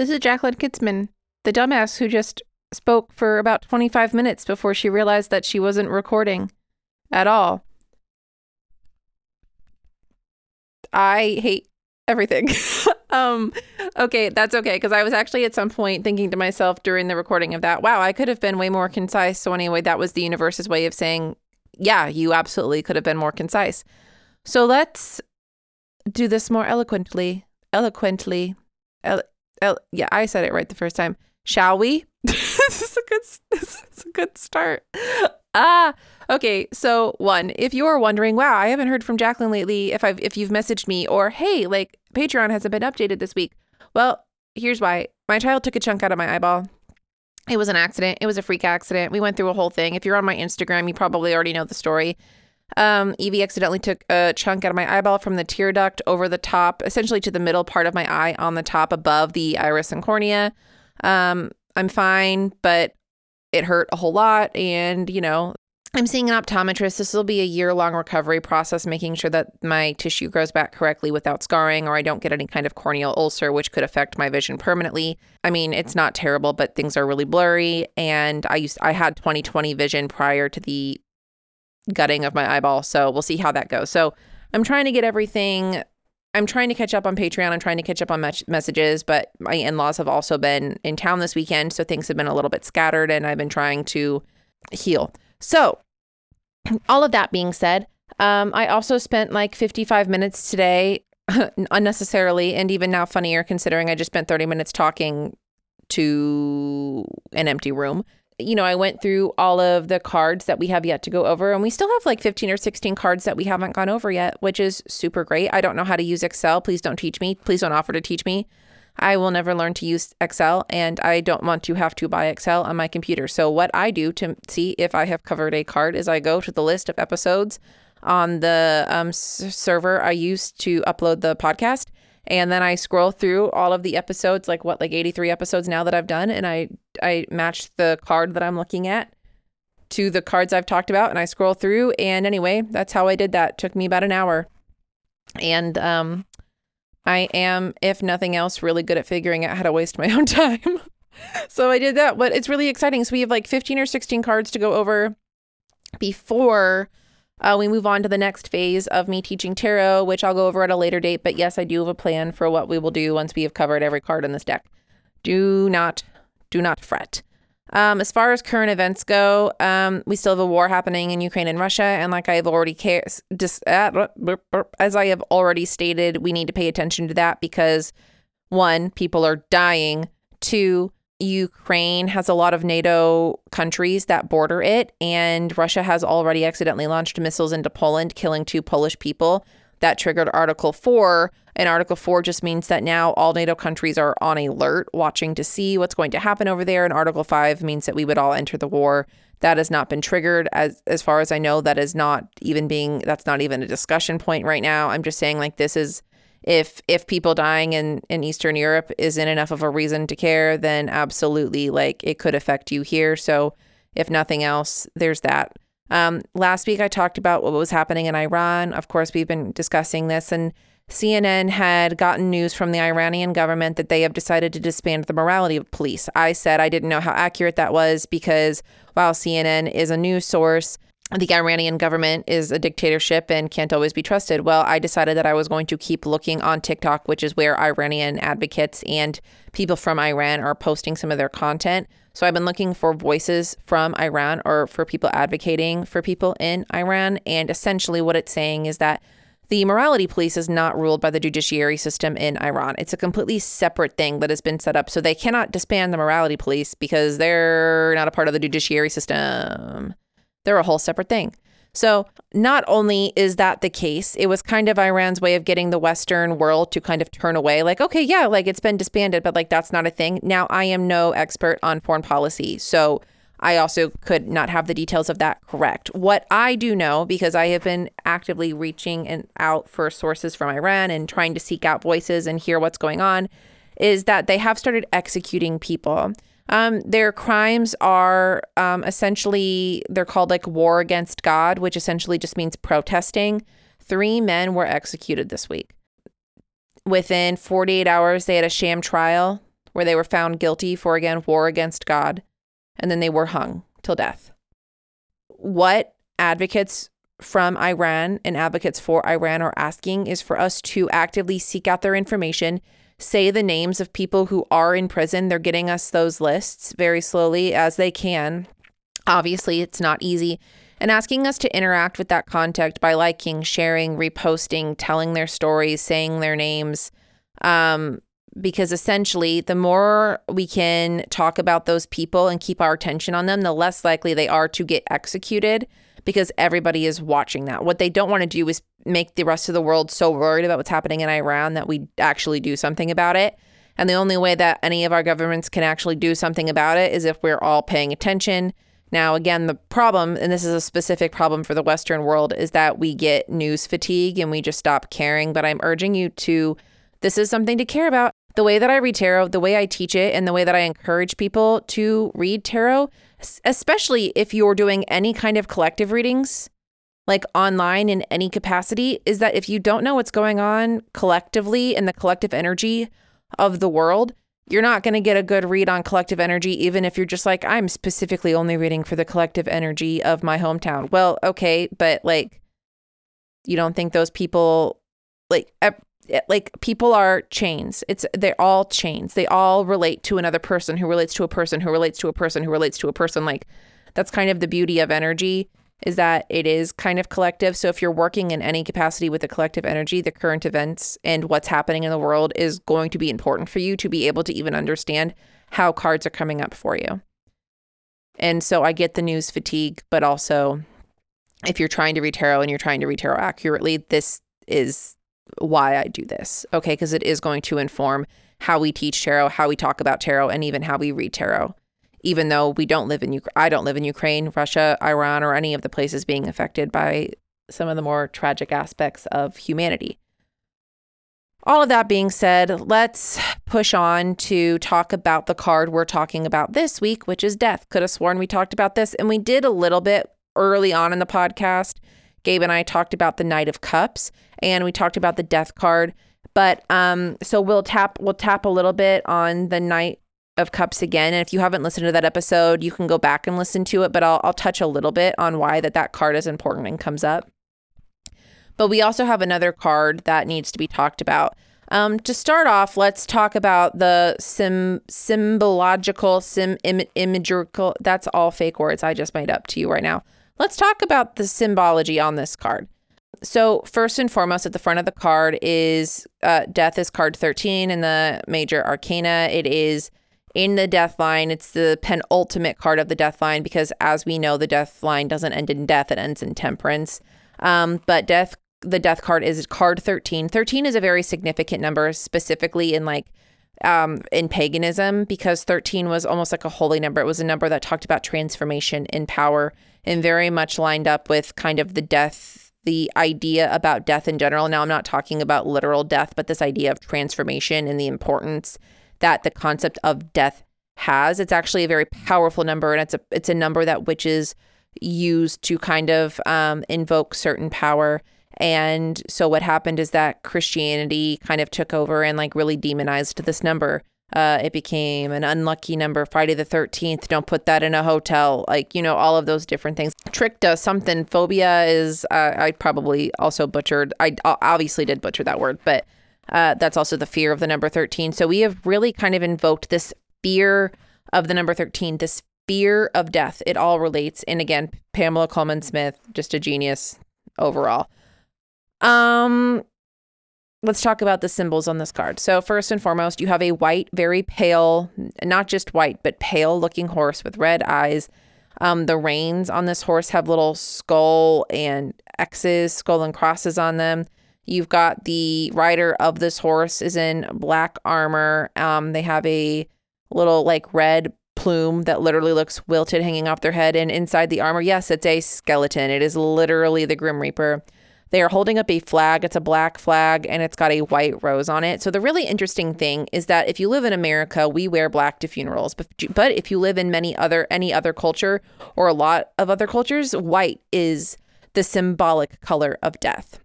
This is Jacqueline Kitzman, the dumbass who just spoke for about 25 minutes before she realized that she wasn't recording at all. I hate everything. um okay, that's okay because I was actually at some point thinking to myself during the recording of that, wow, I could have been way more concise. So anyway, that was the universe's way of saying, yeah, you absolutely could have been more concise. So let's do this more eloquently. Eloquently. El- el- yeah, I said it right the first time. Shall we? this is a good this is a good start. Ah, okay. So one, if you are wondering, wow, I haven't heard from Jacqueline lately. If I've if you've messaged me, or hey, like Patreon hasn't been updated this week. Well, here's why. My child took a chunk out of my eyeball. It was an accident. It was a freak accident. We went through a whole thing. If you're on my Instagram, you probably already know the story. Um, Evie accidentally took a chunk out of my eyeball from the tear duct over the top, essentially to the middle part of my eye on the top above the iris and cornea. Um, I'm fine, but it hurt a whole lot. And, you know, I'm seeing an optometrist. This will be a year long recovery process, making sure that my tissue grows back correctly without scarring or I don't get any kind of corneal ulcer, which could affect my vision permanently. I mean, it's not terrible, but things are really blurry. And I used, I had 20/20 vision prior to the gutting of my eyeball. So we'll see how that goes. So I'm trying to get everything. I'm trying to catch up on Patreon. I'm trying to catch up on me- messages, but my in laws have also been in town this weekend. So things have been a little bit scattered and I've been trying to heal. So, all of that being said, um, I also spent like 55 minutes today unnecessarily and even now funnier considering I just spent 30 minutes talking to an empty room you know, I went through all of the cards that we have yet to go over, and we still have like 15 or 16 cards that we haven't gone over yet, which is super great. I don't know how to use Excel. Please don't teach me. Please don't offer to teach me. I will never learn to use Excel, and I don't want to have to buy Excel on my computer. So, what I do to see if I have covered a card is I go to the list of episodes on the um, server I use to upload the podcast. And then I scroll through all of the episodes, like what, like 83 episodes now that I've done, and I I match the card that I'm looking at to the cards I've talked about, and I scroll through. And anyway, that's how I did that. It took me about an hour, and um, I am, if nothing else, really good at figuring out how to waste my own time. so I did that, but it's really exciting. So we have like 15 or 16 cards to go over before uh, we move on to the next phase of me teaching tarot, which I'll go over at a later date. But yes, I do have a plan for what we will do once we have covered every card in this deck. Do not, do not fret. Um, as far as current events go, um, we still have a war happening in Ukraine and Russia, and like I have already dis- uh, as I have already stated, we need to pay attention to that because one, people are dying. Two, Ukraine has a lot of NATO countries that border it, and Russia has already accidentally launched missiles into Poland, killing two Polish people. That triggered Article 4. And Article 4 just means that now all NATO countries are on alert, watching to see what's going to happen over there. And Article 5 means that we would all enter the war. That has not been triggered. As, as far as I know, that is not even being, that's not even a discussion point right now. I'm just saying, like, this is if if people dying in in Eastern Europe isn't enough of a reason to care, then absolutely like it could affect you here. So if nothing else, there's that. Um, last week I talked about what was happening in Iran. Of course, we've been discussing this, and CNN had gotten news from the Iranian government that they have decided to disband the morality police. I said I didn't know how accurate that was because while CNN is a news source, the Iranian government is a dictatorship and can't always be trusted. Well, I decided that I was going to keep looking on TikTok, which is where Iranian advocates and people from Iran are posting some of their content. So I've been looking for voices from Iran or for people advocating for people in Iran. And essentially, what it's saying is that the morality police is not ruled by the judiciary system in Iran. It's a completely separate thing that has been set up. So they cannot disband the morality police because they're not a part of the judiciary system. They're a whole separate thing. So, not only is that the case, it was kind of Iran's way of getting the Western world to kind of turn away, like, okay, yeah, like it's been disbanded, but like that's not a thing. Now, I am no expert on foreign policy. So, I also could not have the details of that correct. What I do know, because I have been actively reaching and out for sources from Iran and trying to seek out voices and hear what's going on, is that they have started executing people. Um, their crimes are um, essentially, they're called like war against God, which essentially just means protesting. Three men were executed this week. Within 48 hours, they had a sham trial where they were found guilty for, again, war against God. And then they were hung till death. What advocates from Iran and advocates for Iran are asking is for us to actively seek out their information, say the names of people who are in prison. They're getting us those lists very slowly as they can. Obviously, it's not easy. And asking us to interact with that contact by liking, sharing, reposting, telling their stories, saying their names. Um, because essentially, the more we can talk about those people and keep our attention on them, the less likely they are to get executed because everybody is watching that. What they don't want to do is make the rest of the world so worried about what's happening in Iran that we actually do something about it. And the only way that any of our governments can actually do something about it is if we're all paying attention. Now, again, the problem, and this is a specific problem for the Western world, is that we get news fatigue and we just stop caring. But I'm urging you to, this is something to care about. The way that I read tarot, the way I teach it, and the way that I encourage people to read tarot, especially if you're doing any kind of collective readings, like online in any capacity, is that if you don't know what's going on collectively in the collective energy of the world, you're not going to get a good read on collective energy, even if you're just like, I'm specifically only reading for the collective energy of my hometown. Well, okay, but like, you don't think those people, like, like people are chains. It's they're all chains. They all relate to another person who relates to a person who relates to a person who relates to a person. Like that's kind of the beauty of energy is that it is kind of collective. So if you're working in any capacity with the collective energy, the current events and what's happening in the world is going to be important for you to be able to even understand how cards are coming up for you. And so I get the news fatigue, but also if you're trying to read tarot and you're trying to read tarot accurately, this is why I do this. Okay, because it is going to inform how we teach tarot, how we talk about tarot, and even how we read tarot. Even though we don't live in Ukraine, I don't live in Ukraine, Russia, Iran, or any of the places being affected by some of the more tragic aspects of humanity. All of that being said, let's push on to talk about the card we're talking about this week, which is death. Could have sworn we talked about this, and we did a little bit early on in the podcast. Gabe and I talked about the Knight of Cups and we talked about the death card. But um, so we'll tap we'll tap a little bit on the Knight of Cups again. And if you haven't listened to that episode, you can go back and listen to it. But I'll I'll touch a little bit on why that that card is important and comes up. But we also have another card that needs to be talked about. Um, to start off, let's talk about the sim symbological sim Im- imagical. That's all fake words I just made up to you right now. Let's talk about the symbology on this card. So, first and foremost, at the front of the card is uh, Death is card 13 in the major arcana. It is in the death line. It's the penultimate card of the death line because, as we know, the death line doesn't end in death, it ends in temperance. Um, but death, the death card is card 13. 13 is a very significant number, specifically in like um, in paganism, because 13 was almost like a holy number. It was a number that talked about transformation in power and very much lined up with kind of the death, the idea about death in general. Now, I'm not talking about literal death, but this idea of transformation and the importance that the concept of death has. It's actually a very powerful number, and it's a it's a number that witches use to kind of um, invoke certain power. And so what happened is that Christianity kind of took over and like really demonized this number. Uh, it became an unlucky number, Friday the 13th. Don't put that in a hotel. Like, you know, all of those different things. Tricked us something. Phobia is, uh, I probably also butchered. I obviously did butcher that word, but uh, that's also the fear of the number 13. So we have really kind of invoked this fear of the number 13, this fear of death. It all relates. And again, Pamela Colman Smith, just a genius overall. Um, let's talk about the symbols on this card. So, first and foremost, you have a white, very pale, not just white, but pale looking horse with red eyes. Um, the reins on this horse have little skull and X's, skull and crosses on them. You've got the rider of this horse is in black armor. Um, they have a little like red plume that literally looks wilted hanging off their head. And inside the armor, yes, it's a skeleton. It is literally the Grim Reaper. They are holding up a flag. It's a black flag and it's got a white rose on it. So the really interesting thing is that if you live in America, we wear black to funerals. But but if you live in many other any other culture or a lot of other cultures, white is the symbolic color of death.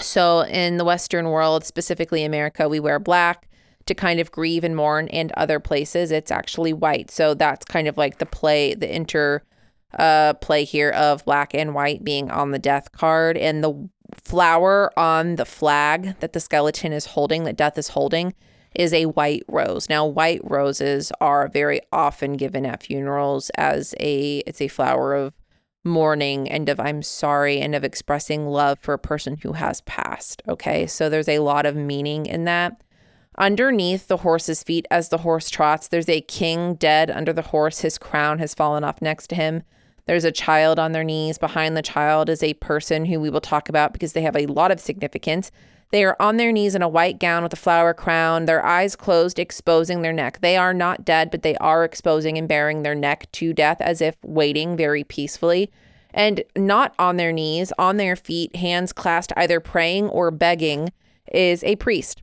So, in the Western world, specifically America, we wear black to kind of grieve and mourn, and other places it's actually white. So, that's kind of like the play, the inter uh, play here of black and white being on the death card, and the flower on the flag that the skeleton is holding, that death is holding, is a white rose. Now, white roses are very often given at funerals as a it's a flower of mourning and of I'm sorry and of expressing love for a person who has passed. Okay. So there's a lot of meaning in that. Underneath the horse's feet, as the horse trots, there's a king dead under the horse. His crown has fallen off next to him. There's a child on their knees. Behind the child is a person who we will talk about because they have a lot of significance. They are on their knees in a white gown with a flower crown, their eyes closed, exposing their neck. They are not dead, but they are exposing and baring their neck to death as if waiting very peacefully. And not on their knees, on their feet, hands clasped, either praying or begging, is a priest.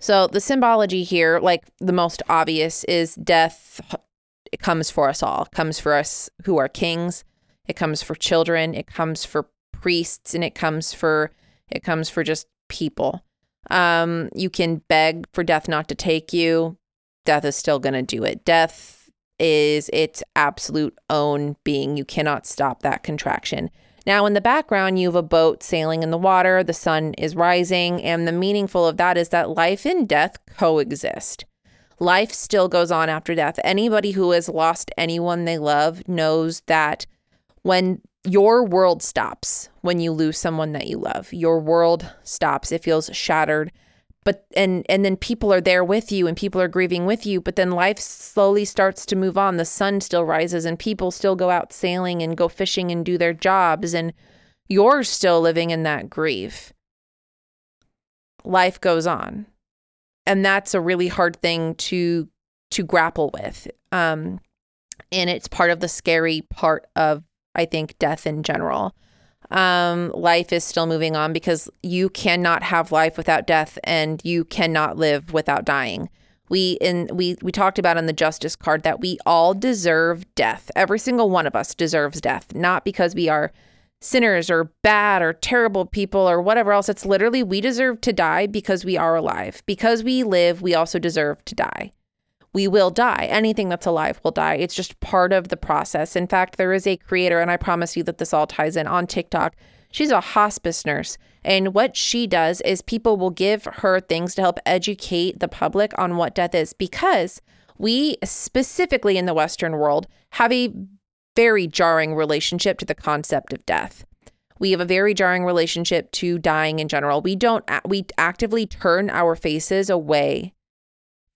So the symbology here, like the most obvious, is death it comes for us all. It comes for us who are kings. It comes for children. It comes for priests, and it comes for it comes for just people. Um, you can beg for death not to take you. Death is still going to do it. Death is its absolute own being. You cannot stop that contraction. Now, in the background, you have a boat sailing in the water. The sun is rising. And the meaningful of that is that life and death coexist. Life still goes on after death. Anybody who has lost anyone they love knows that when your world stops when you lose someone that you love. Your world stops. It feels shattered. But and and then people are there with you and people are grieving with you, but then life slowly starts to move on. The sun still rises and people still go out sailing and go fishing and do their jobs and you're still living in that grief. Life goes on. And that's a really hard thing to to grapple with. Um and it's part of the scary part of I think death in general. Um, life is still moving on because you cannot have life without death, and you cannot live without dying. We in we we talked about on the justice card that we all deserve death. Every single one of us deserves death, not because we are sinners or bad or terrible people or whatever else. It's literally we deserve to die because we are alive. Because we live, we also deserve to die we will die. Anything that's alive will die. It's just part of the process. In fact, there is a creator, and I promise you that this all ties in on TikTok. She's a hospice nurse. And what she does is people will give her things to help educate the public on what death is because we, specifically in the Western world, have a very jarring relationship to the concept of death. We have a very jarring relationship to dying in general. We don't, we actively turn our faces away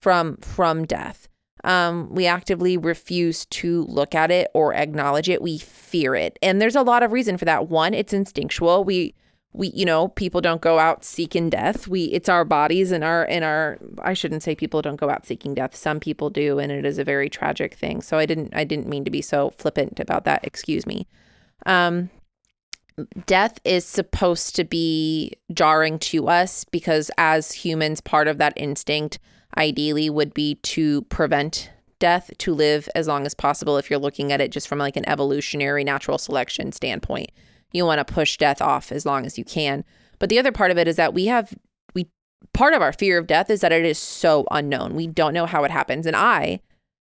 from from death. Um, we actively refuse to look at it or acknowledge it. We fear it, and there's a lot of reason for that. One, it's instinctual. We we you know people don't go out seeking death. We it's our bodies and our and our i shouldn't say people don't go out seeking death. Some people do and it is a very tragic thing. So i didn't i didn't mean to be so flippant about that. Excuse me. Um death is supposed to be jarring to us because as humans part of that instinct ideally would be to prevent death to live as long as possible if you're looking at it just from like an evolutionary natural selection standpoint you want to push death off as long as you can. But the other part of it is that we have we part of our fear of death is that it is so unknown. We don't know how it happens. And i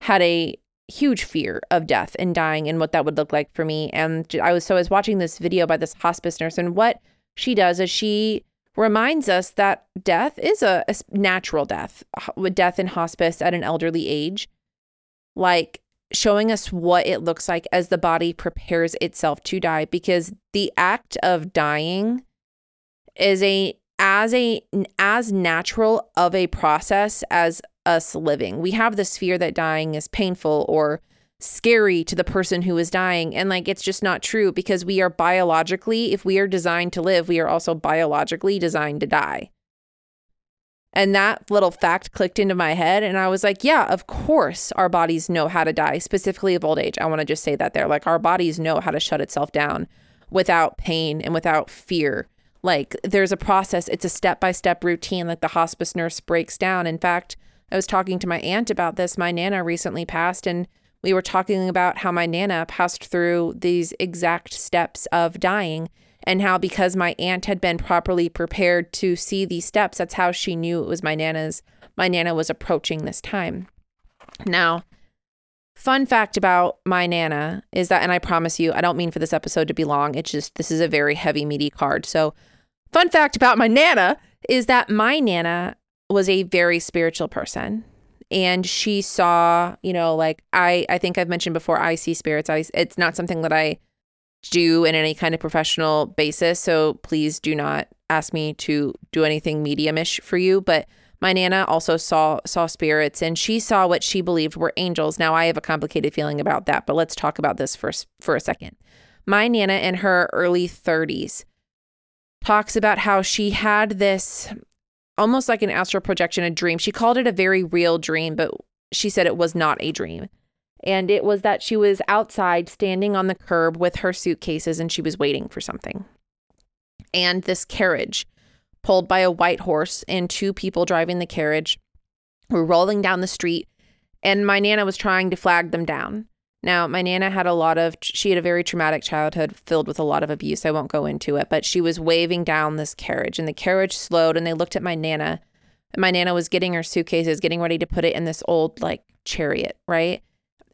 had a huge fear of death and dying and what that would look like for me. And i was so i was watching this video by this hospice nurse and what she does is she reminds us that death is a, a natural death, with death in hospice at an elderly age, like showing us what it looks like as the body prepares itself to die because the act of dying is a as a as natural of a process as us living. We have this fear that dying is painful or scary to the person who is dying. And like, it's just not true because we are biologically, if we are designed to live, we are also biologically designed to die. And that little fact clicked into my head. And I was like, yeah, of course our bodies know how to die, specifically of old age. I want to just say that there. Like, our bodies know how to shut itself down without pain and without fear. Like, there's a process, it's a step by step routine, like the hospice nurse breaks down. In fact, I was talking to my aunt about this. My Nana recently passed, and we were talking about how my Nana passed through these exact steps of dying. And how because my aunt had been properly prepared to see these steps, that's how she knew it was my Nana's. My Nana was approaching this time. Now, fun fact about my Nana is that, and I promise you, I don't mean for this episode to be long. It's just, this is a very heavy, meaty card. So, fun fact about my Nana is that my Nana was a very spiritual person and she saw you know like i i think i've mentioned before i see spirits i it's not something that i do in any kind of professional basis so please do not ask me to do anything mediumish for you but my nana also saw saw spirits and she saw what she believed were angels now i have a complicated feeling about that but let's talk about this first for a second my nana in her early 30s talks about how she had this almost like an astral projection, a dream. She called it a very real dream, but she said it was not a dream. And it was that she was outside standing on the curb with her suitcases and she was waiting for something. And this carriage, pulled by a white horse and two people driving the carriage, were rolling down the street. And my Nana was trying to flag them down. Now, my Nana had a lot of, she had a very traumatic childhood filled with a lot of abuse. I won't go into it, but she was waving down this carriage and the carriage slowed and they looked at my Nana. My Nana was getting her suitcases, getting ready to put it in this old like chariot, right?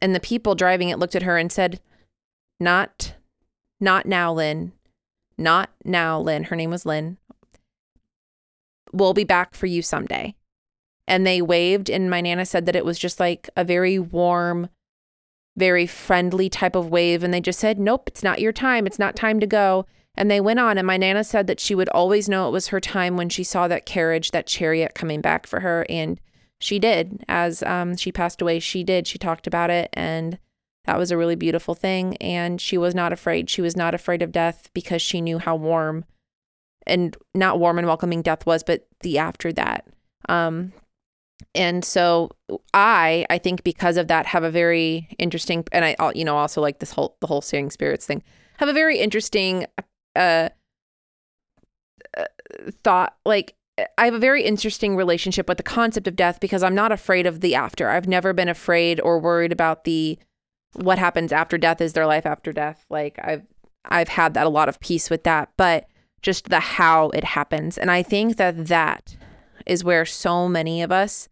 And the people driving it looked at her and said, Not, not now, Lynn. Not now, Lynn. Her name was Lynn. We'll be back for you someday. And they waved, and my Nana said that it was just like a very warm, very friendly type of wave. And they just said, Nope, it's not your time. It's not time to go. And they went on. And my Nana said that she would always know it was her time when she saw that carriage, that chariot coming back for her. And she did. As um, she passed away, she did. She talked about it. And that was a really beautiful thing. And she was not afraid. She was not afraid of death because she knew how warm and not warm and welcoming death was, but the after that. Um, and so I, I think because of that, have a very interesting, and I, you know, also like this whole the whole seeing spirits thing, have a very interesting uh, uh thought. Like I have a very interesting relationship with the concept of death because I'm not afraid of the after. I've never been afraid or worried about the what happens after death. Is there life after death? Like I've I've had that a lot of peace with that, but just the how it happens, and I think that that is where so many of us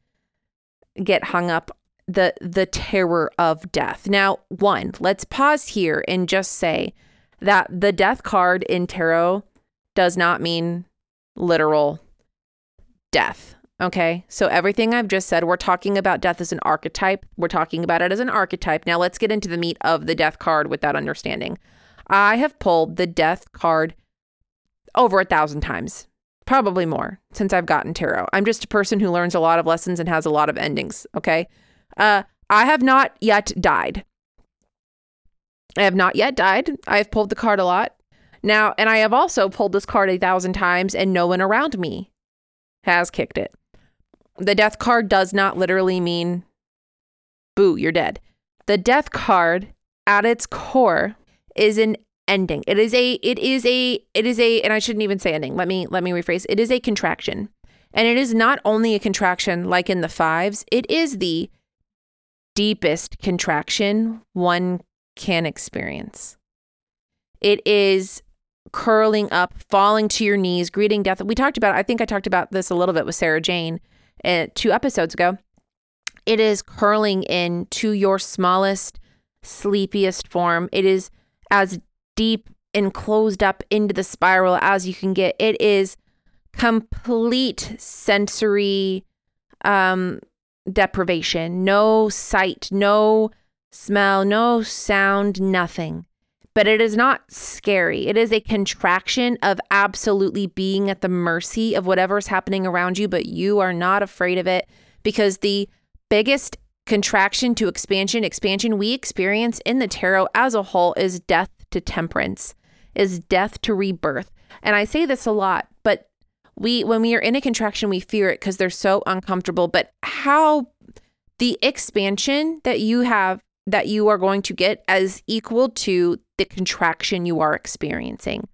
get hung up the the terror of death. Now, one, let's pause here and just say that the death card in tarot does not mean literal death. Okay. So everything I've just said, we're talking about death as an archetype. We're talking about it as an archetype. Now let's get into the meat of the death card with that understanding. I have pulled the death card over a thousand times probably more since I've gotten tarot. I'm just a person who learns a lot of lessons and has a lot of endings. Okay. Uh, I have not yet died. I have not yet died. I have pulled the card a lot. Now, and I have also pulled this card a thousand times and no one around me has kicked it. The death card does not literally mean, boo, you're dead. The death card at its core is an ending. It is a it is a it is a and I shouldn't even say ending. Let me let me rephrase. It is a contraction. And it is not only a contraction like in the fives, it is the deepest contraction one can experience. It is curling up, falling to your knees, greeting death. We talked about I think I talked about this a little bit with Sarah Jane uh, two episodes ago. It is curling in to your smallest, sleepiest form. It is as deep and closed up into the spiral as you can get. It is complete sensory um, deprivation, no sight, no smell, no sound, nothing. But it is not scary. It is a contraction of absolutely being at the mercy of whatever is happening around you, but you are not afraid of it because the biggest contraction to expansion, expansion we experience in the tarot as a whole is death to temperance, is death to rebirth. And I say this a lot, but we when we are in a contraction, we fear it because they're so uncomfortable. But how the expansion that you have that you are going to get as equal to the contraction you are experiencing.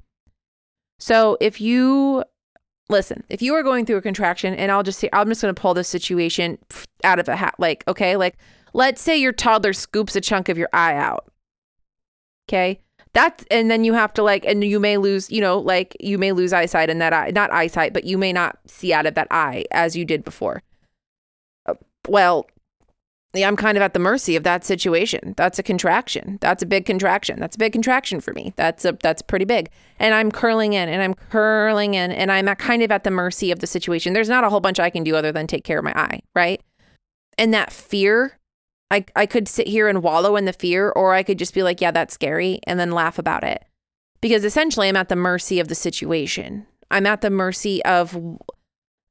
So if you listen, if you are going through a contraction, and I'll just say, I'm just going to pull this situation out of a hat. Like, okay, like let's say your toddler scoops a chunk of your eye out. Okay. That's and then you have to like and you may lose, you know, like you may lose eyesight in that eye, not eyesight, but you may not see out of that eye as you did before. Uh, well, I'm kind of at the mercy of that situation. That's a contraction. That's a big contraction. That's a big contraction for me. That's a that's pretty big. And I'm curling in and I'm curling in and I'm kind of at the mercy of the situation. There's not a whole bunch I can do other than take care of my eye, right? And that fear, I I could sit here and wallow in the fear or I could just be like, yeah, that's scary and then laugh about it. Because essentially I'm at the mercy of the situation. I'm at the mercy of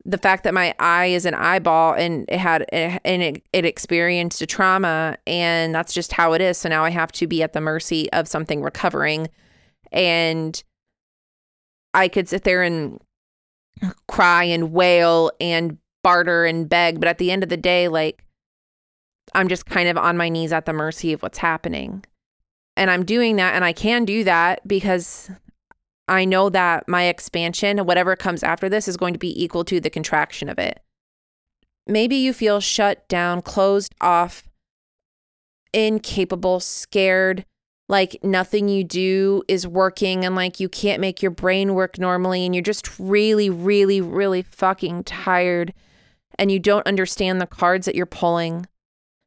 the fact that my eye is an eyeball and it had and it, it experienced a trauma and that's just how it is. So now i have to be at the mercy of something recovering. And i could sit there and cry and wail and barter and beg but at the end of the day like i'm just kind of on my knees at the mercy of what's happening. And i'm doing that and i can do that because I know that my expansion, whatever comes after this, is going to be equal to the contraction of it. Maybe you feel shut down, closed off, incapable, scared, like nothing you do is working and like you can't make your brain work normally and you're just really, really, really fucking tired and you don't understand the cards that you're pulling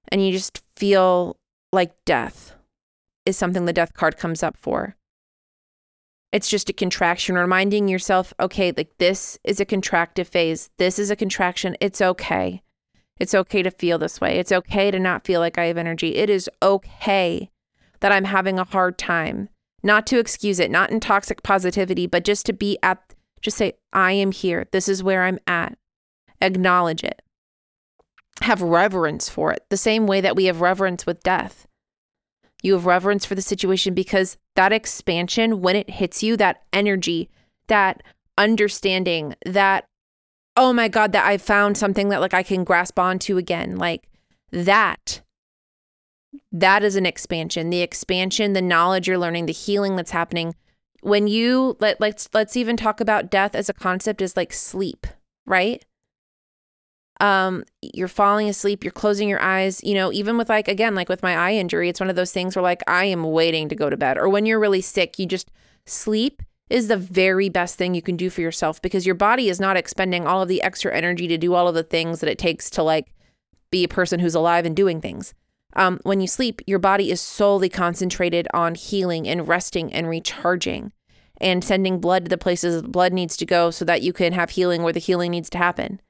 and you just feel like death is something the death card comes up for. It's just a contraction, reminding yourself, okay, like this is a contractive phase. This is a contraction. It's okay. It's okay to feel this way. It's okay to not feel like I have energy. It is okay that I'm having a hard time. Not to excuse it, not in toxic positivity, but just to be at, just say, I am here. This is where I'm at. Acknowledge it. Have reverence for it, the same way that we have reverence with death. You have reverence for the situation because that expansion, when it hits you, that energy, that understanding, that, oh my God, that I found something that like I can grasp onto again, like that. That is an expansion. The expansion, the knowledge you're learning, the healing that's happening. When you let let's let's even talk about death as a concept is like sleep, right? Um, you're falling asleep, you're closing your eyes, you know, even with like, again, like with my eye injury, it's one of those things where like I am waiting to go to bed. Or when you're really sick, you just sleep is the very best thing you can do for yourself because your body is not expending all of the extra energy to do all of the things that it takes to like be a person who's alive and doing things. Um, when you sleep, your body is solely concentrated on healing and resting and recharging and sending blood to the places blood needs to go so that you can have healing where the healing needs to happen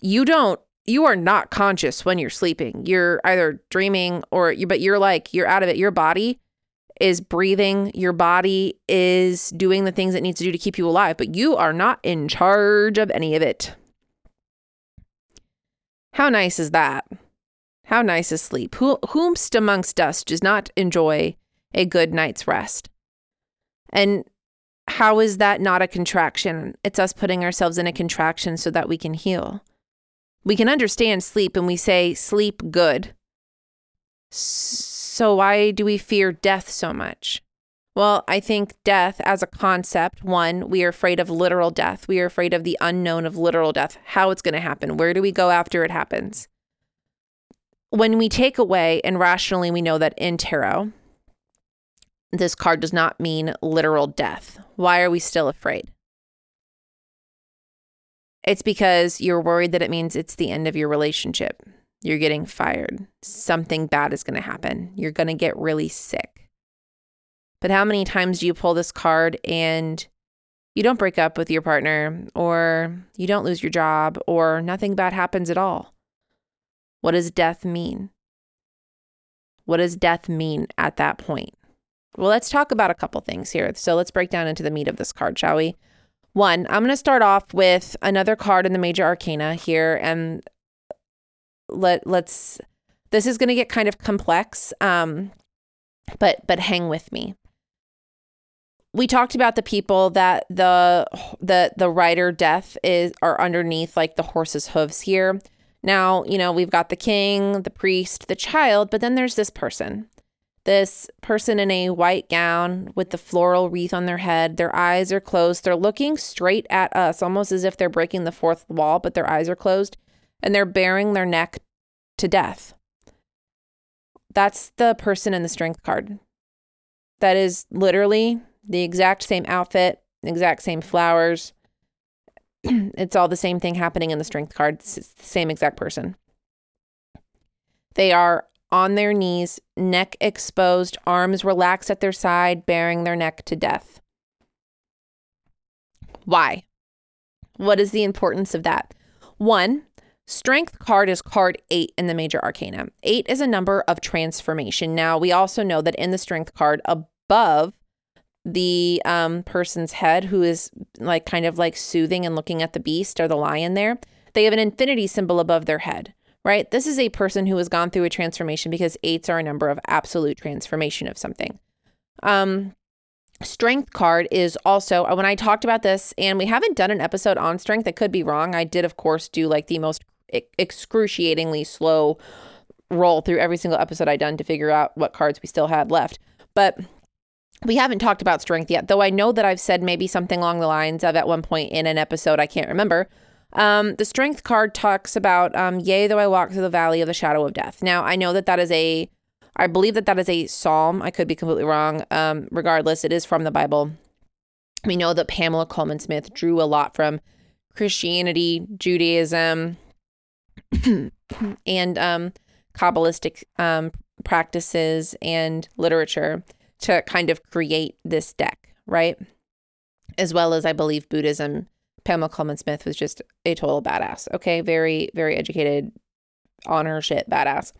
you don't you are not conscious when you're sleeping. You're either dreaming or you but you're like you're out of it. Your body is breathing, your body is doing the things it needs to do to keep you alive, but you are not in charge of any of it. How nice is that? How nice is sleep? Who, whomst amongst us does not enjoy a good night's rest? And how is that not a contraction? It's us putting ourselves in a contraction so that we can heal. We can understand sleep and we say sleep good. So, why do we fear death so much? Well, I think death as a concept, one, we are afraid of literal death. We are afraid of the unknown of literal death, how it's going to happen. Where do we go after it happens? When we take away, and rationally we know that in tarot, this card does not mean literal death. Why are we still afraid? It's because you're worried that it means it's the end of your relationship. You're getting fired. Something bad is going to happen. You're going to get really sick. But how many times do you pull this card and you don't break up with your partner, or you don't lose your job, or nothing bad happens at all? What does death mean? What does death mean at that point? Well, let's talk about a couple things here. So let's break down into the meat of this card, shall we? One, I'm going to start off with another card in the major arcana here and let let's this is going to get kind of complex um but but hang with me. We talked about the people that the the the rider death is are underneath like the horse's hooves here. Now, you know, we've got the king, the priest, the child, but then there's this person this person in a white gown with the floral wreath on their head. Their eyes are closed. They're looking straight at us, almost as if they're breaking the fourth wall, but their eyes are closed and they're baring their neck to death. That's the person in the strength card. that is literally the exact same outfit, exact same flowers. it's all the same thing happening in the strength card. It's the same exact person. They are on their knees, neck exposed, arms relaxed at their side, bearing their neck to death. Why? What is the importance of that? One, strength card is card eight in the major arcana. Eight is a number of transformation. Now, we also know that in the strength card above the um, person's head, who is like kind of like soothing and looking at the beast or the lion there, they have an infinity symbol above their head right? This is a person who has gone through a transformation because eights are a number of absolute transformation of something. Um, strength card is also uh, when I talked about this, and we haven't done an episode on strength. I could be wrong. I did, of course, do like the most excruciatingly slow roll through every single episode I'd done to figure out what cards we still had left. But we haven't talked about strength yet, though I know that I've said maybe something along the lines of at one point in an episode, I can't remember, um, the strength card talks about, um, yea, though I walk through the valley of the shadow of death. Now, I know that that is a, I believe that that is a psalm. I could be completely wrong. Um, regardless, it is from the Bible. We know that Pamela Colman Smith drew a lot from Christianity, Judaism, and um, Kabbalistic um, practices and literature to kind of create this deck, right? As well as, I believe, Buddhism Pamela Colman Smith was just a total badass. Okay. Very, very educated, on her shit badass.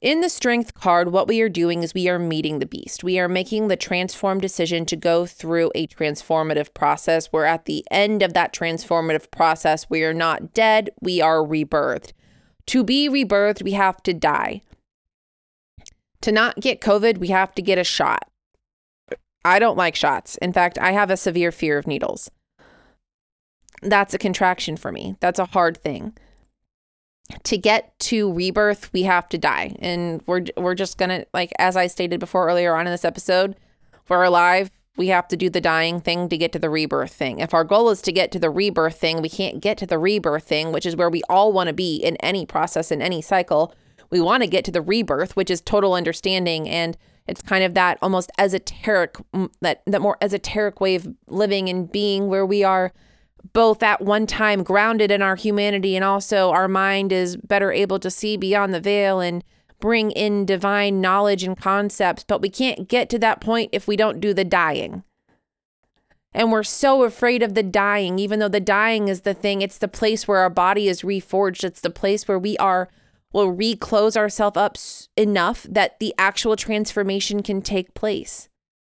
In the strength card, what we are doing is we are meeting the beast. We are making the transform decision to go through a transformative process We're at the end of that transformative process, we are not dead, we are rebirthed. To be rebirthed, we have to die. To not get COVID, we have to get a shot. I don't like shots. In fact, I have a severe fear of needles that's a contraction for me. That's a hard thing. To get to rebirth, we have to die. And we're we're just going to like as I stated before earlier on in this episode, we're alive, we have to do the dying thing to get to the rebirth thing. If our goal is to get to the rebirth thing, we can't get to the rebirth thing, which is where we all want to be in any process in any cycle. We want to get to the rebirth, which is total understanding and it's kind of that almost esoteric that that more esoteric way of living and being where we are both at one time grounded in our humanity and also our mind is better able to see beyond the veil and bring in divine knowledge and concepts. But we can't get to that point if we don't do the dying. And we're so afraid of the dying, even though the dying is the thing. It's the place where our body is reforged. It's the place where we are will reclose ourselves up enough that the actual transformation can take place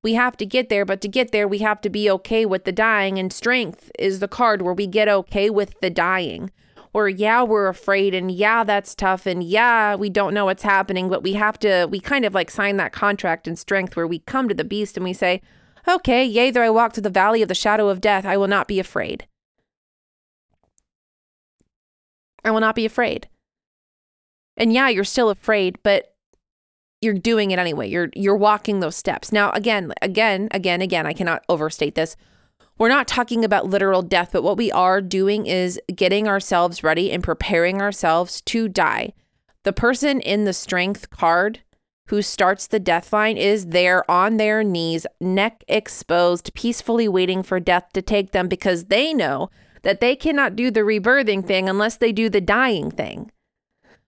we have to get there, but to get there, we have to be okay with the dying. And strength is the card where we get okay with the dying. Where, yeah, we're afraid, and yeah, that's tough, and yeah, we don't know what's happening, but we have to, we kind of like sign that contract in strength where we come to the beast and we say, okay, yea, though I walk through the valley of the shadow of death, I will not be afraid. I will not be afraid. And yeah, you're still afraid, but you're doing it anyway. You're you're walking those steps. Now again, again, again, again, I cannot overstate this. We're not talking about literal death, but what we are doing is getting ourselves ready and preparing ourselves to die. The person in the strength card who starts the death line is there on their knees, neck exposed, peacefully waiting for death to take them because they know that they cannot do the rebirthing thing unless they do the dying thing.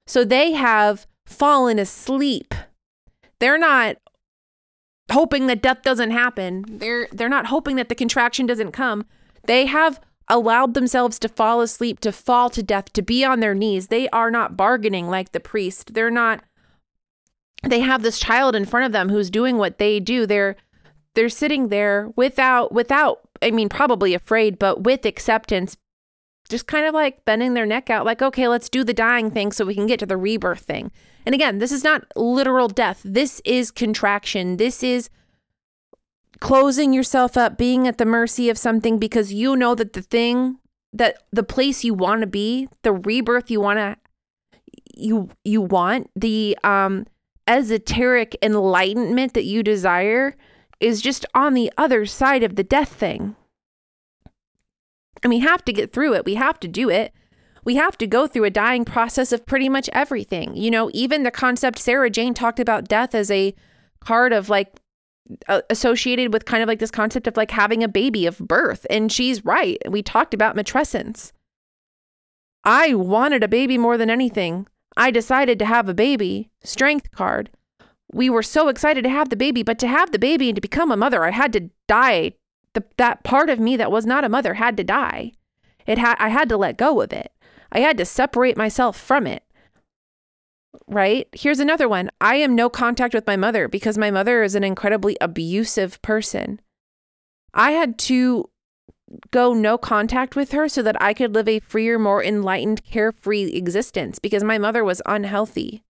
So they have fallen asleep they're not hoping that death doesn't happen. They're they're not hoping that the contraction doesn't come. They have allowed themselves to fall asleep, to fall to death, to be on their knees. They are not bargaining like the priest. They're not they have this child in front of them who's doing what they do. They're they're sitting there without without I mean probably afraid, but with acceptance just kind of like bending their neck out, like, okay, let's do the dying thing so we can get to the rebirth thing. And again, this is not literal death. This is contraction. This is closing yourself up, being at the mercy of something because you know that the thing that the place you want to be, the rebirth you want to you you want, the um esoteric enlightenment that you desire is just on the other side of the death thing. And we have to get through it. We have to do it. We have to go through a dying process of pretty much everything. You know, even the concept Sarah Jane talked about death as a card of like associated with kind of like this concept of like having a baby of birth. And she's right. We talked about matrescence. I wanted a baby more than anything. I decided to have a baby. Strength card. We were so excited to have the baby, but to have the baby and to become a mother, I had to die. The, that part of me that was not a mother had to die. It had I had to let go of it. I had to separate myself from it right? Here's another one. I am no contact with my mother because my mother is an incredibly abusive person. I had to go no contact with her so that I could live a freer, more enlightened, carefree existence because my mother was unhealthy.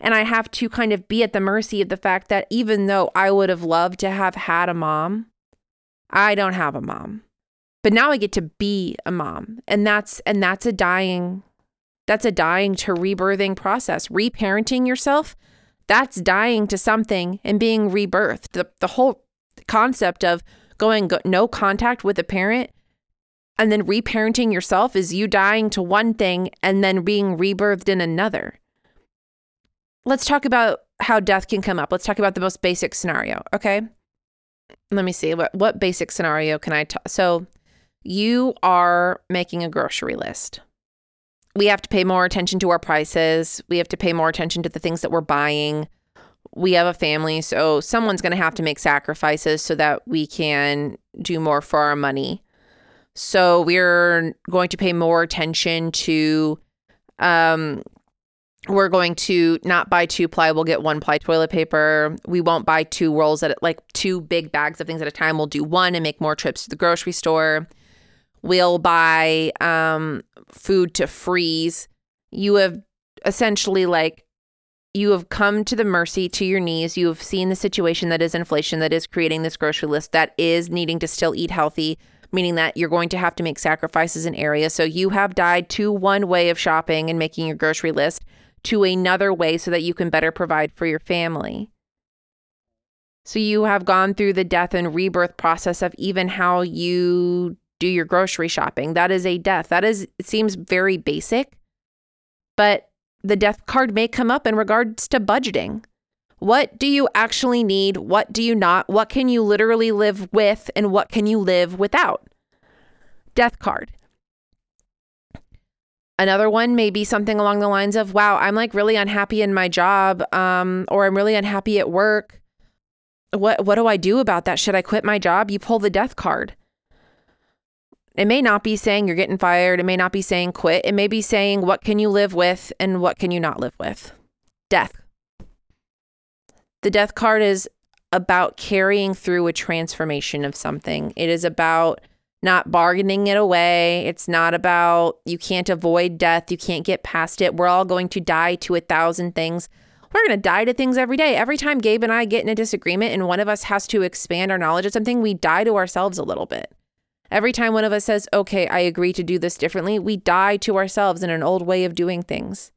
And I have to kind of be at the mercy of the fact that even though I would have loved to have had a mom, I don't have a mom. But now I get to be a mom. And that's and that's a dying that's a dying to rebirthing process. Reparenting yourself, that's dying to something and being rebirthed. The, the whole concept of going go, no contact with a parent and then reparenting yourself is you dying to one thing and then being rebirthed in another. Let's talk about how death can come up. Let's talk about the most basic scenario, okay? Let me see what what basic scenario can I talk? So you are making a grocery list we have to pay more attention to our prices. We have to pay more attention to the things that we're buying. We have a family, so someone's going to have to make sacrifices so that we can do more for our money. So we're going to pay more attention to um we're going to not buy two ply, we'll get one ply toilet paper. We won't buy two rolls at like two big bags of things at a time. We'll do one and make more trips to the grocery store. We'll buy um food to freeze. You have essentially like you have come to the mercy to your knees. You have seen the situation that is inflation, that is creating this grocery list, that is needing to still eat healthy, meaning that you're going to have to make sacrifices in areas. So you have died to one way of shopping and making your grocery list to another way so that you can better provide for your family. So you have gone through the death and rebirth process of even how you do your grocery shopping. That is a death. That is, it seems very basic, but the death card may come up in regards to budgeting. What do you actually need? What do you not? What can you literally live with? And what can you live without? Death card. Another one may be something along the lines of, wow, I'm like really unhappy in my job, um, or I'm really unhappy at work. What what do I do about that? Should I quit my job? You pull the death card. It may not be saying you're getting fired. It may not be saying quit. It may be saying what can you live with and what can you not live with. Death. The death card is about carrying through a transformation of something. It is about not bargaining it away. It's not about you can't avoid death. You can't get past it. We're all going to die to a thousand things. We're going to die to things every day. Every time Gabe and I get in a disagreement and one of us has to expand our knowledge of something, we die to ourselves a little bit. Every time one of us says, okay, I agree to do this differently, we die to ourselves in an old way of doing things.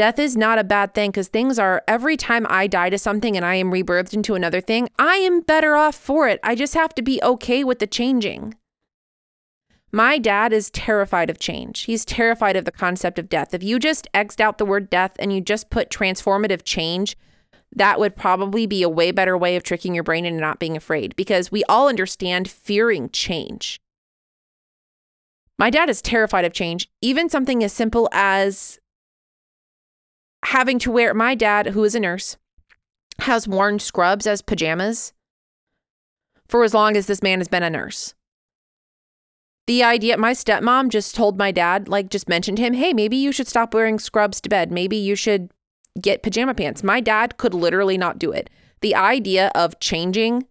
Death is not a bad thing because things are, every time I die to something and I am rebirthed into another thing, I am better off for it. I just have to be okay with the changing. My dad is terrified of change. He's terrified of the concept of death. If you just X'd out the word death and you just put transformative change, that would probably be a way better way of tricking your brain into not being afraid because we all understand fearing change. My dad is terrified of change, even something as simple as having to wear my dad, who is a nurse, has worn scrubs as pajamas for as long as this man has been a nurse. The idea, my stepmom just told my dad, like, just mentioned him, hey, maybe you should stop wearing scrubs to bed. Maybe you should get pajama pants. My dad could literally not do it. The idea of changing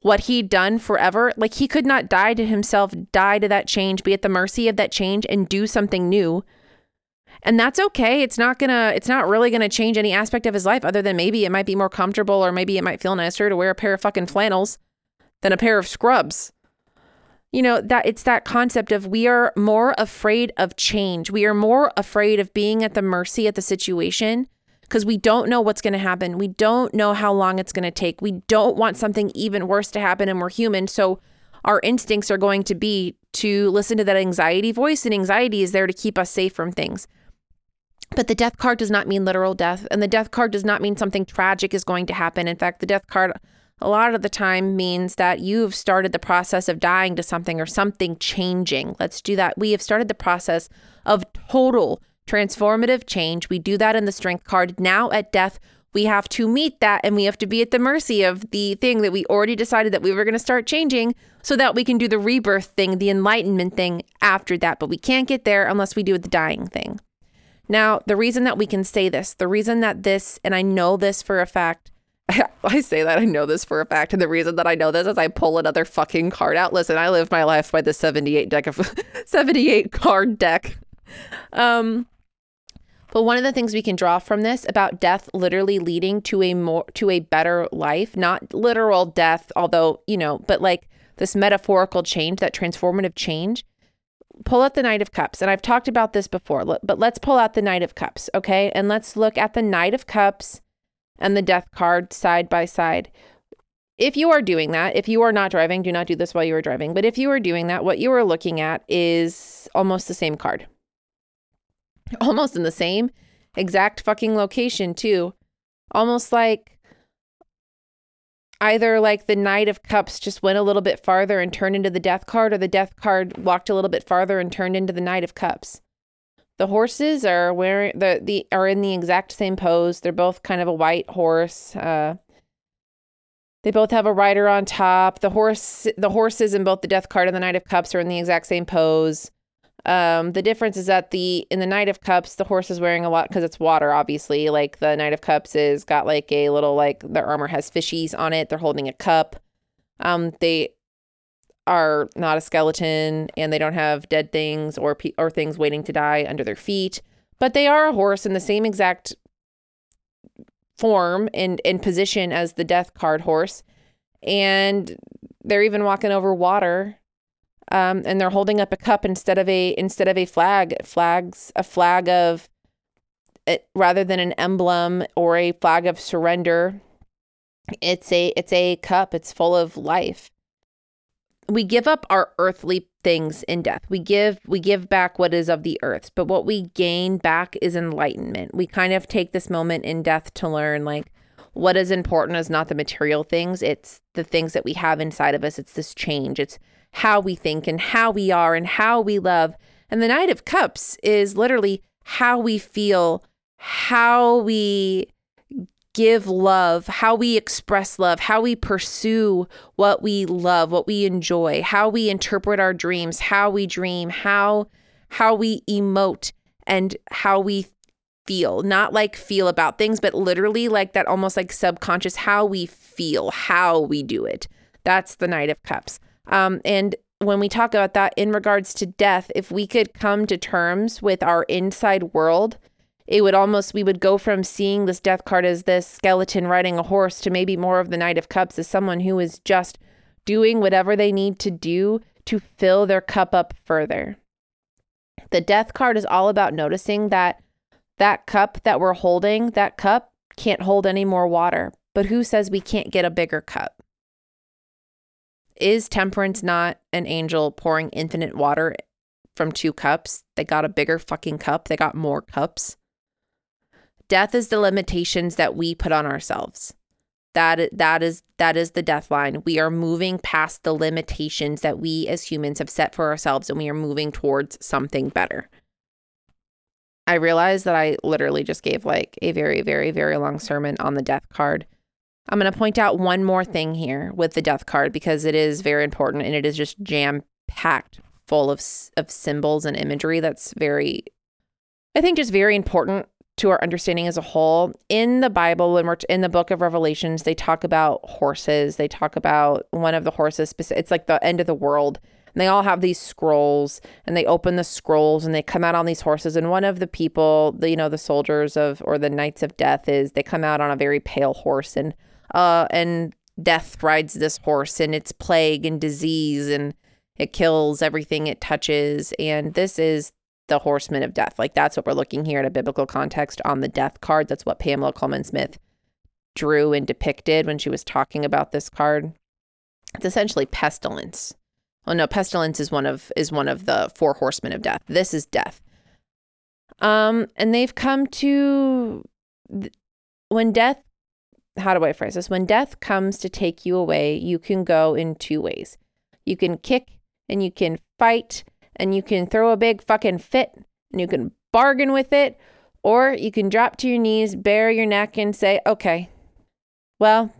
what he'd done forever, like he could not die to himself, die to that change, be at the mercy of that change and do something new. And that's okay. It's not gonna, it's not really gonna change any aspect of his life other than maybe it might be more comfortable or maybe it might feel nicer to wear a pair of fucking flannels than a pair of scrubs. You know that it's that concept of we are more afraid of change. We are more afraid of being at the mercy of the situation because we don't know what's going to happen. We don't know how long it's going to take. We don't want something even worse to happen and we're human. So our instincts are going to be to listen to that anxiety voice and anxiety is there to keep us safe from things But the death card does not mean literal death, and the death card does not mean something tragic is going to happen. In fact, the death card a lot of the time means that you've started the process of dying to something or something changing. Let's do that. We have started the process of total transformative change. We do that in the strength card. Now at death, we have to meet that and we have to be at the mercy of the thing that we already decided that we were going to start changing so that we can do the rebirth thing, the enlightenment thing after that. But we can't get there unless we do the dying thing. Now, the reason that we can say this, the reason that this, and I know this for a fact, I say that I know this for a fact, and the reason that I know this is I pull another fucking card out. Listen, I live my life by the 78 deck of 78 card deck. Um but one of the things we can draw from this about death literally leading to a more to a better life, not literal death, although, you know, but like this metaphorical change, that transformative change. Pull out the Knight of Cups. And I've talked about this before, but let's pull out the Knight of Cups, okay? And let's look at the Knight of Cups and the death card side by side. If you are doing that, if you are not driving, do not do this while you are driving. But if you are doing that, what you are looking at is almost the same card. Almost in the same exact fucking location, too. Almost like either like the Knight of Cups just went a little bit farther and turned into the Death card, or the Death card walked a little bit farther and turned into the Knight of Cups. The horses are wearing the the are in the exact same pose. They're both kind of a white horse. Uh, they both have a rider on top. The horse the horses in both the Death card and the Knight of Cups are in the exact same pose. Um, the difference is that the in the Knight of Cups, the horse is wearing a lot because it's water, obviously. Like the Knight of Cups is got like a little like their armor has fishies on it. They're holding a cup. Um, they are not a skeleton and they don't have dead things or pe- or things waiting to die under their feet, but they are a horse in the same exact form and in position as the death card horse, and they're even walking over water. Um, and they're holding up a cup instead of a instead of a flag. Flags a flag of it, rather than an emblem or a flag of surrender. It's a it's a cup. It's full of life we give up our earthly things in death. We give we give back what is of the earth, but what we gain back is enlightenment. We kind of take this moment in death to learn like what is important is not the material things, it's the things that we have inside of us. It's this change. It's how we think and how we are and how we love. And the Knight of Cups is literally how we feel, how we give love, how we express love, how we pursue what we love, what we enjoy, how we interpret our dreams, how we dream, how how we emote and how we feel. Not like feel about things, but literally like that almost like subconscious how we feel, how we do it. That's the Knight of Cups. Um, and when we talk about that in regards to death, if we could come to terms with our inside world it would almost we would go from seeing this death card as this skeleton riding a horse to maybe more of the knight of cups as someone who is just doing whatever they need to do to fill their cup up further. The death card is all about noticing that that cup that we're holding that cup can't hold any more water. But who says we can't get a bigger cup is temperance not an angel pouring infinite water from two cups they got a bigger fucking cup they got more cups Death is the limitations that we put on ourselves. That that is that is the death line. We are moving past the limitations that we as humans have set for ourselves and we are moving towards something better. I realize that I literally just gave like a very very very long sermon on the death card. I'm going to point out one more thing here with the death card because it is very important and it is just jam packed full of of symbols and imagery that's very I think just very important to our understanding as a whole. In the Bible, when we're in the book of Revelations, they talk about horses. They talk about one of the horses. It's like the end of the world. And they all have these scrolls and they open the scrolls and they come out on these horses. And one of the people, the, you know, the soldiers of or the knights of death is they come out on a very pale horse and uh and death rides this horse and it's plague and disease and it kills everything it touches. And this is the horseman of death. Like that's what we're looking here at a biblical context on the death card. That's what Pamela Colman Smith drew and depicted when she was talking about this card. It's essentially pestilence. Well, no, pestilence is one of is one of the four horsemen of death. This is death. Um, and they've come to when death how do I phrase this? When death comes to take you away, you can go in two ways. You can kick and you can fight and you can throw a big fucking fit and you can bargain with it, or you can drop to your knees, bare your neck, and say, okay, well,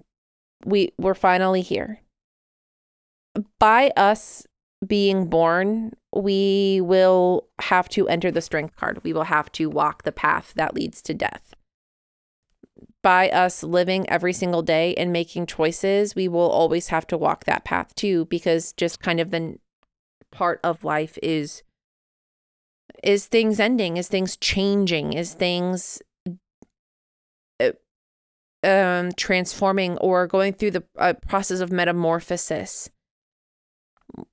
we, we're finally here. By us being born, we will have to enter the strength card. We will have to walk the path that leads to death. By us living every single day and making choices, we will always have to walk that path too, because just kind of the part of life is is things ending is things changing is things uh, um, transforming or going through the uh, process of metamorphosis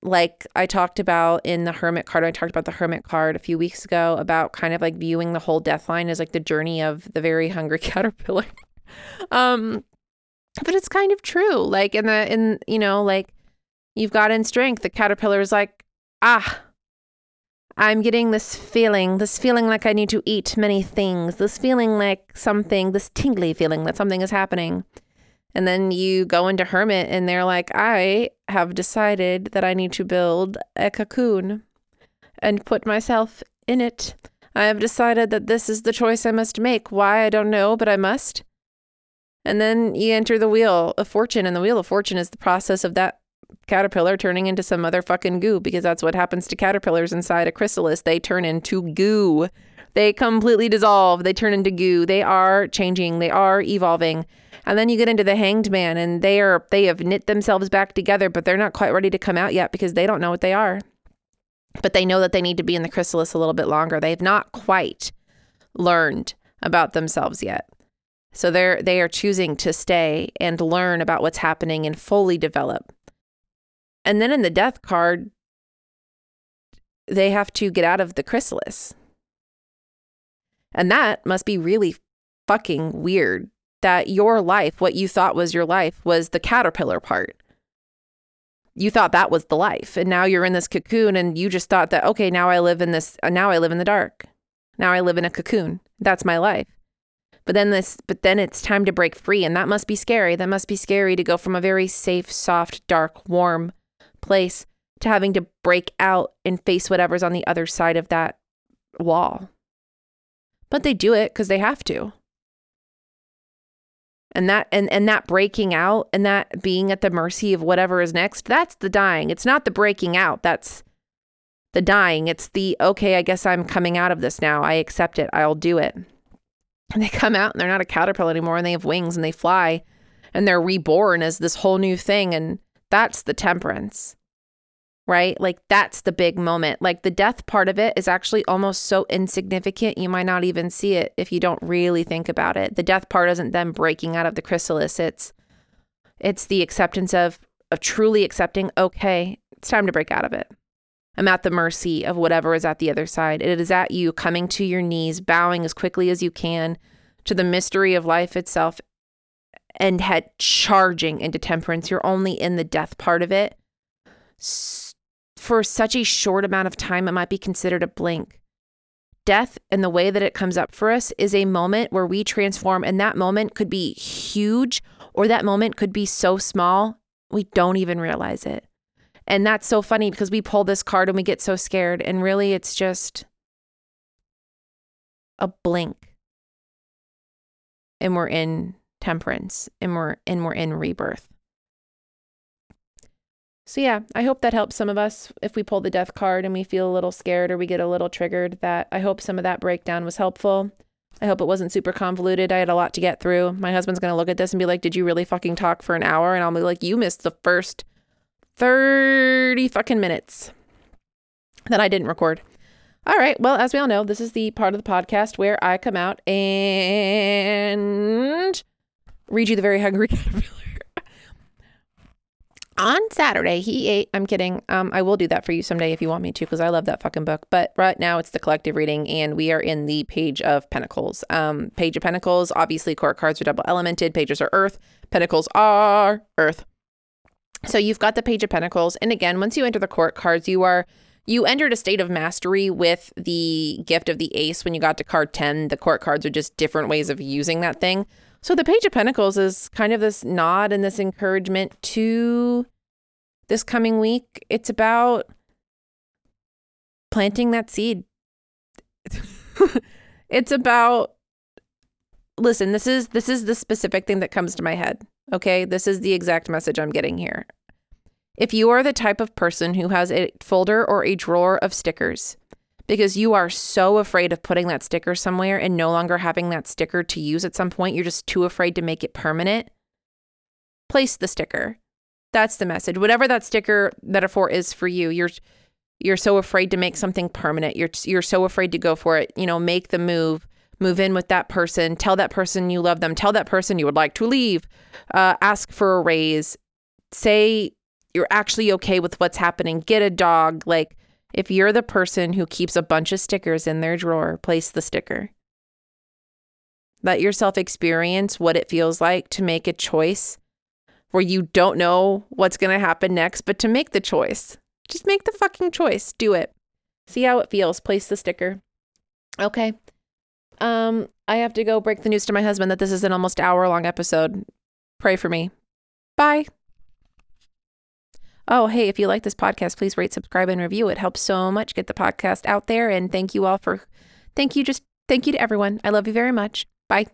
like I talked about in the hermit card, I talked about the hermit card a few weeks ago about kind of like viewing the whole death line as like the journey of the very hungry caterpillar. um but it's kind of true. Like in the in you know, like you've got in strength, the caterpillar is like, ah, I'm getting this feeling, this feeling like I need to eat many things, this feeling like something, this tingly feeling that something is happening. And then you go into Hermit and they're like, I have decided that I need to build a cocoon and put myself in it. I have decided that this is the choice I must make. Why, I don't know, but I must. And then you enter the wheel of fortune, and the wheel of fortune is the process of that caterpillar turning into some other fucking goo because that's what happens to caterpillars inside a chrysalis. They turn into goo. They completely dissolve. They turn into goo. They are changing. They are evolving. And then you get into the hanged man and they are they have knit themselves back together, but they're not quite ready to come out yet because they don't know what they are. But they know that they need to be in the chrysalis a little bit longer. They've not quite learned about themselves yet. So they're they are choosing to stay and learn about what's happening and fully develop. And then in the death card, they have to get out of the chrysalis. And that must be really fucking weird that your life, what you thought was your life, was the caterpillar part. You thought that was the life. And now you're in this cocoon and you just thought that, okay, now I live in this, uh, now I live in the dark. Now I live in a cocoon. That's my life. But then this, but then it's time to break free. And that must be scary. That must be scary to go from a very safe, soft, dark, warm place to having to break out and face whatever's on the other side of that wall. But they do it because they have to and that and and that breaking out and that being at the mercy of whatever is next that's the dying. It's not the breaking out that's the dying. It's the okay i guess i'm coming out of this now. I accept it. I'll do it. And they come out and they're not a caterpillar anymore and they have wings and they fly and they're reborn as this whole new thing. And that's the temperance right? Like that's the big moment. Like the death part of it is actually almost so insignificant, you might not even see it if you don't really think about it. The death part isn't them breaking out of the chrysalis. It's it's the acceptance of of truly accepting, okay, it's time to break out of it. I'm at the mercy of whatever is at the other side. It is at you coming to your knees, bowing as quickly as you can to the mystery of life itself and head charging into temperance. You're only in the death part of it for such a short amount of time, it might be considered a blink. Death and the way that it comes up for us is a moment where we transform, and that moment could be huge or that moment could be so small, we don't even realize it. And that's so funny because we pull this card and we get so scared, and really it's just a blink. And we're in temperance and we're and we're in rebirth. So, yeah, I hope that helps some of us if we pull the death card and we feel a little scared or we get a little triggered. That I hope some of that breakdown was helpful. I hope it wasn't super convoluted. I had a lot to get through. My husband's going to look at this and be like, Did you really fucking talk for an hour? And I'll be like, You missed the first 30 fucking minutes that I didn't record. All right. Well, as we all know, this is the part of the podcast where I come out and read you the very hungry caterpillar on Saturday, he ate. I'm kidding. Um, I will do that for you someday if you want me to, because I love that fucking book. But right now, it's the collective reading, and we are in the Page of Pentacles. Um, Page of Pentacles. Obviously, court cards are double elemented. Pages are Earth. Pentacles are Earth. So you've got the Page of Pentacles, and again, once you enter the court cards, you are You entered a state of mastery with the gift of the ace when you got to card 10. The court cards are just different ways of using that thing. So the Page of Pentacles is kind of this nod and this encouragement to this coming week. It's about planting that seed. it's about listen, this is this is the specific thing that comes to my head. Okay? This is the exact message I'm getting here. If you are the type of person who has a folder or a drawer of stickers because you are so afraid of putting that sticker somewhere and no longer having that sticker to use at some point, you're just too afraid to make it permanent, place the sticker. That's the message. Whatever that sticker metaphor is for you, you're you're so afraid to make something permanent. You're you're so afraid to go for it. You know, make the move, move in with that person, tell that person you love them, tell that person you would like to leave, uh, ask for a raise, say you're actually okay with what's happening, get a dog. Like if you're the person who keeps a bunch of stickers in their drawer, place the sticker. Let yourself experience what it feels like to make a choice where you don't know what's going to happen next, but to make the choice. Just make the fucking choice. Do it. See how it feels. Place the sticker. Okay. Um, I have to go break the news to my husband that this is an almost hour long episode. Pray for me. Bye. Oh, hey, if you like this podcast, please rate, subscribe, and review. It helps so much get the podcast out there. And thank you all for, thank you, just thank you to everyone. I love you very much. Bye.